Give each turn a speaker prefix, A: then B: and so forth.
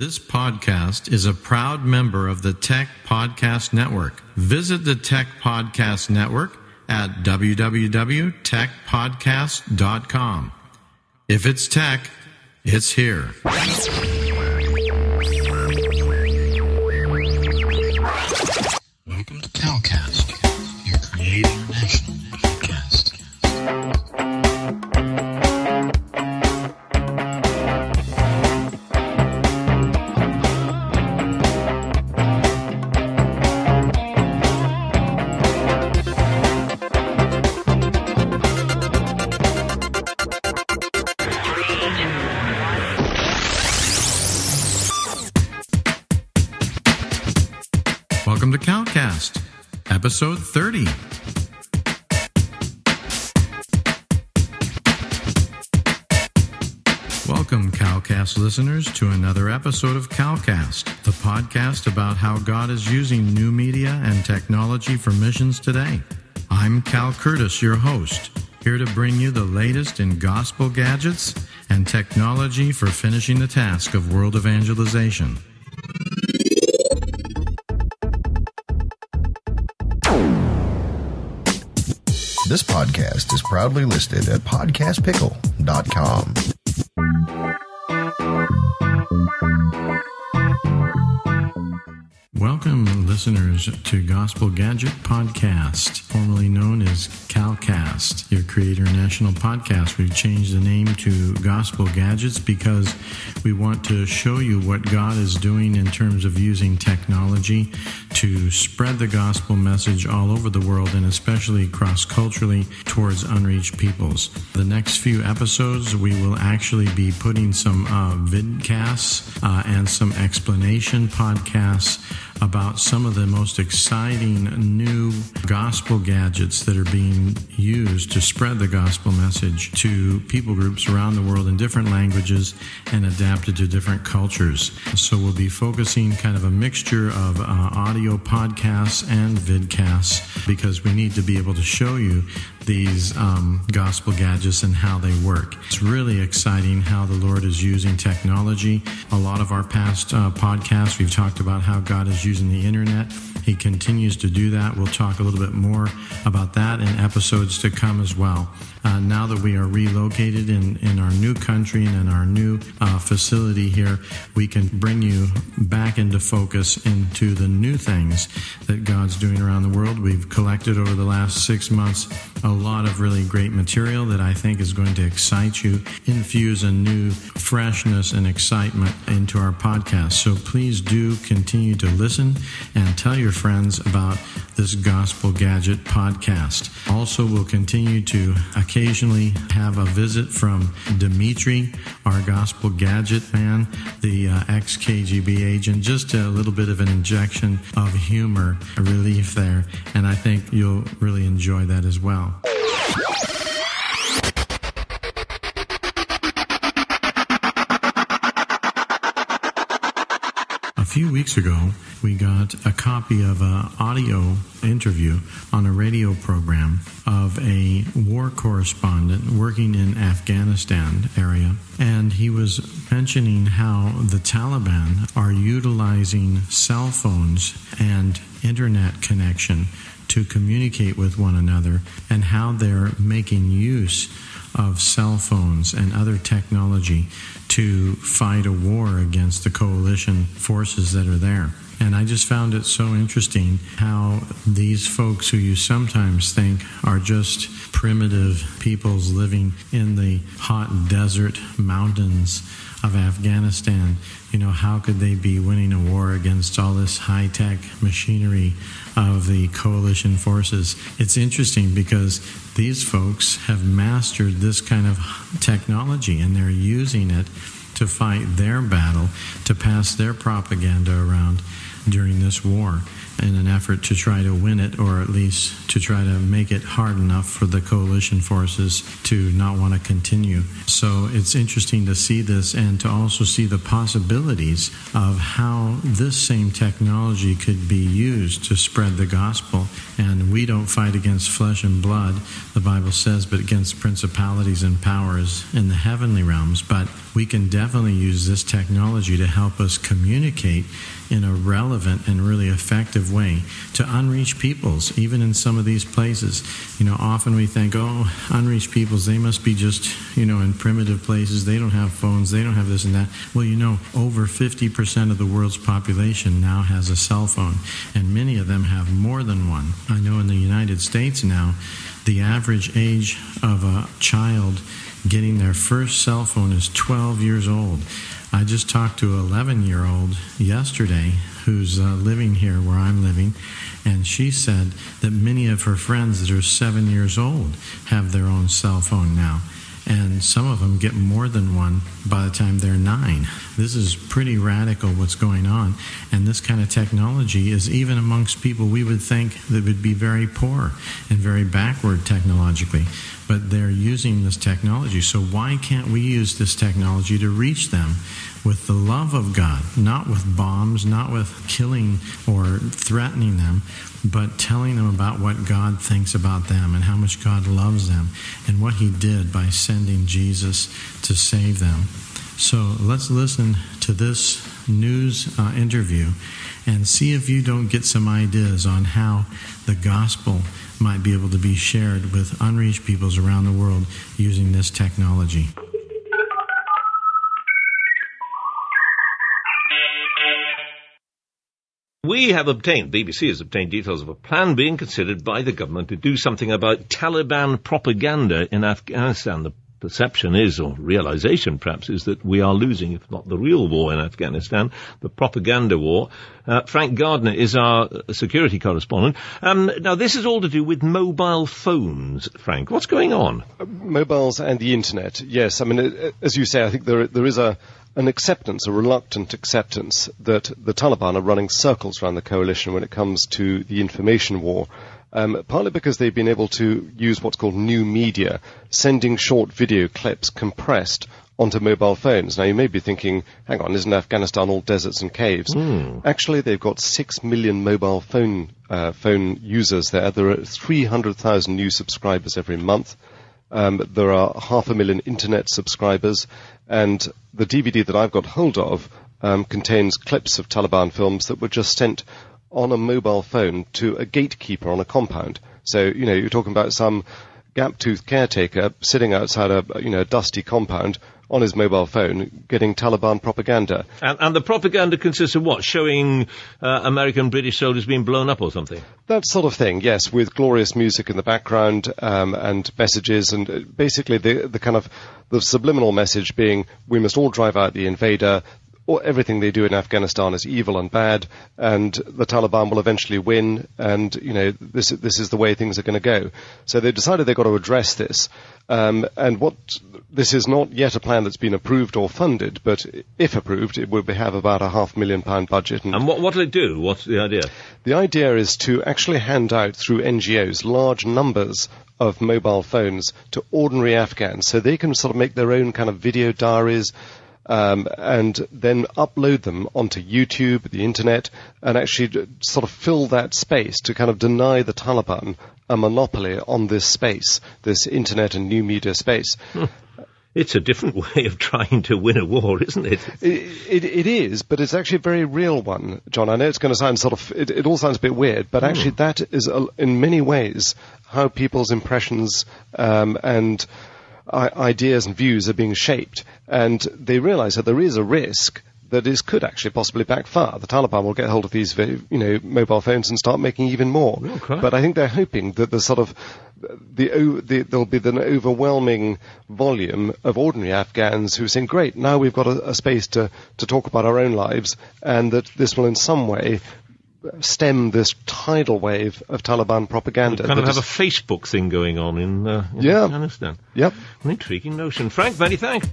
A: This podcast is a proud member of the Tech Podcast Network. Visit the Tech Podcast Network at www.techpodcast.com. If it's tech, it's here.
B: Welcome to Calcast,
A: episode 30. Welcome, Calcast listeners, to another episode of Calcast, the podcast about how God is using new media and technology for missions today. I'm Cal Curtis, your host, here to bring you the latest in gospel gadgets and technology for finishing the task of world evangelization.
C: This podcast is proudly listed at podcastpickle.com.
A: Welcome, listeners, to Gospel Gadget Podcast, formerly known as Calcast, your Create International podcast. We've changed the name to Gospel Gadgets because we want to show you what God is doing in terms of using technology to spread the gospel message all over the world and especially cross culturally towards unreached peoples. The next few episodes, we will actually be putting some uh, vidcasts uh, and some explanation podcasts about some of the most exciting new gospel gadgets that are being used to spread the gospel message to people groups around the world in different languages and adapted to different cultures. So we'll be focusing kind of a mixture of uh, audio podcasts and vidcasts because we need to be able to show you these um, gospel gadgets and how they work. It's really exciting how the Lord is using technology. A lot of our past uh, podcasts, we've talked about how God is using the internet. He continues to do that. We'll talk a little bit more about that in episodes to come as well. Uh, now that we are relocated in, in our new country and in our new uh, facility here, we can bring you back into focus into the new things that God's doing around the world. We've collected over the last six months a lot of really great material that I think is going to excite you, infuse a new freshness and excitement into our podcast. So please do continue to listen and tell your friends about this Gospel Gadget podcast. Also, we'll continue to occasionally have a visit from Dimitri, our Gospel Gadget man, the uh, ex KGB agent, just a little bit of an injection of humor, a relief there. And I think you'll really enjoy that as well. Few weeks ago, we got a copy of an audio interview on a radio program of a war correspondent working in Afghanistan area, and he was mentioning how the Taliban are utilizing cell phones and internet connection to communicate with one another, and how they're making use of cell phones and other technology to fight a war against the coalition forces that are there. And I just found it so interesting how these folks who you sometimes think are just primitive peoples living in the hot desert mountains of Afghanistan, you know, how could they be winning a war against all this high tech machinery of the coalition forces? It's interesting because these folks have mastered this kind of technology and they're using it to fight their battle, to pass their propaganda around. During this war in an effort to try to win it or at least to try to make it hard enough for the coalition forces to not want to continue. So it's interesting to see this and to also see the possibilities of how this same technology could be used to spread the gospel. And we don't fight against flesh and blood, the Bible says, but against principalities and powers in the heavenly realms. But we can definitely use this technology to help us communicate in a relevant and really effective way to unreached peoples, even in some of these places. You know, often we think, oh, unreached peoples, they must be just, you know, in primitive places. They don't have phones, they don't have this and that. Well, you know, over 50% of the world's population now has a cell phone, and many of them have more than one. I know in the United States now, the average age of a child getting their first cell phone is 12 years old. I just talked to an 11 year old yesterday who's uh, living here where I'm living, and she said that many of her friends that are seven years old have their own cell phone now. And some of them get more than one by the time they're nine. This is pretty radical what's going on. And this kind of technology is even amongst people we would think that would be very poor and very backward technologically but they're using this technology. So why can't we use this technology to reach them with the love of God, not with bombs, not with killing or threatening them, but telling them about what God thinks about them and how much God loves them and what He did by sending Jesus to save them. So let's listen to this news uh, interview and see if you don't get some ideas on how the gospel might be able to be shared with unreached peoples around the world using this technology.
D: We have obtained, BBC has obtained details of a plan being considered by the government to do something about Taliban propaganda in Afghanistan. The perception is, or realization perhaps, is that we are losing, if not the real war in Afghanistan, the propaganda war. Uh, Frank Gardner is our security correspondent. Um, now, this is all to do with mobile phones, Frank. What's going on?
E: Uh, mobiles and the internet, yes. I mean, uh, as you say, I think there, there is a an acceptance, a reluctant acceptance, that the Taliban are running circles around the coalition when it comes to the information war um, partly because they've been able to use what's called new media, sending short video clips compressed onto mobile phones. Now you may be thinking, hang on, isn't Afghanistan all deserts and caves?
D: Mm.
E: Actually, they've got six million mobile phone uh, phone users there. There are 300,000 new subscribers every month. Um, there are half a million internet subscribers, and the DVD that I've got hold of um, contains clips of Taliban films that were just sent on a mobile phone to a gatekeeper on a compound. So, you know, you're talking about some gap-toothed caretaker sitting outside a, you know, a dusty compound on his mobile phone getting Taliban propaganda.
D: And, and the propaganda consists of what? Showing uh, American British soldiers being blown up or something?
E: That sort of thing, yes, with glorious music in the background um, and messages and uh, basically the, the kind of the subliminal message being we must all drive out the invader, everything they do in Afghanistan is evil and bad, and the Taliban will eventually win, and you know this this is the way things are going to go. So they decided they've got to address this, um, and what this is not yet a plan that's been approved or funded, but if approved, it would have about a half million pound budget.
D: And, and what what do they do? What's the idea?
E: The idea is to actually hand out through NGOs large numbers of mobile phones to ordinary Afghans, so they can sort of make their own kind of video diaries um, and then upload them onto YouTube, the internet, and actually sort of fill that space to kind of deny the Taliban a monopoly on this space, this internet and new media space.
D: Hmm. It's a different way of trying to win a war, isn't it?
E: It, it, it is, but it's actually a very real one, John. I know it's going to sound sort of, it, it all sounds a bit weird, but mm. actually that is, uh, in many ways, how people's impressions um, and ideas and views are being shaped, and they realise that there is a risk that this could actually possibly backfire. The Taliban will get hold of these, you know, mobile phones and start making even more.
D: Oh, okay.
E: But I think they're hoping that the sort of the, the, there'll be an overwhelming volume of ordinary Afghans who are saying, "Great, now we've got a, a space to to talk about our own lives," and that this will in some way stem this tidal wave of Taliban propaganda.
D: We kind of have a Facebook thing going on in, uh, in
E: yeah.
D: Afghanistan.
E: Yep.
D: An intriguing notion. Frank, many thanks.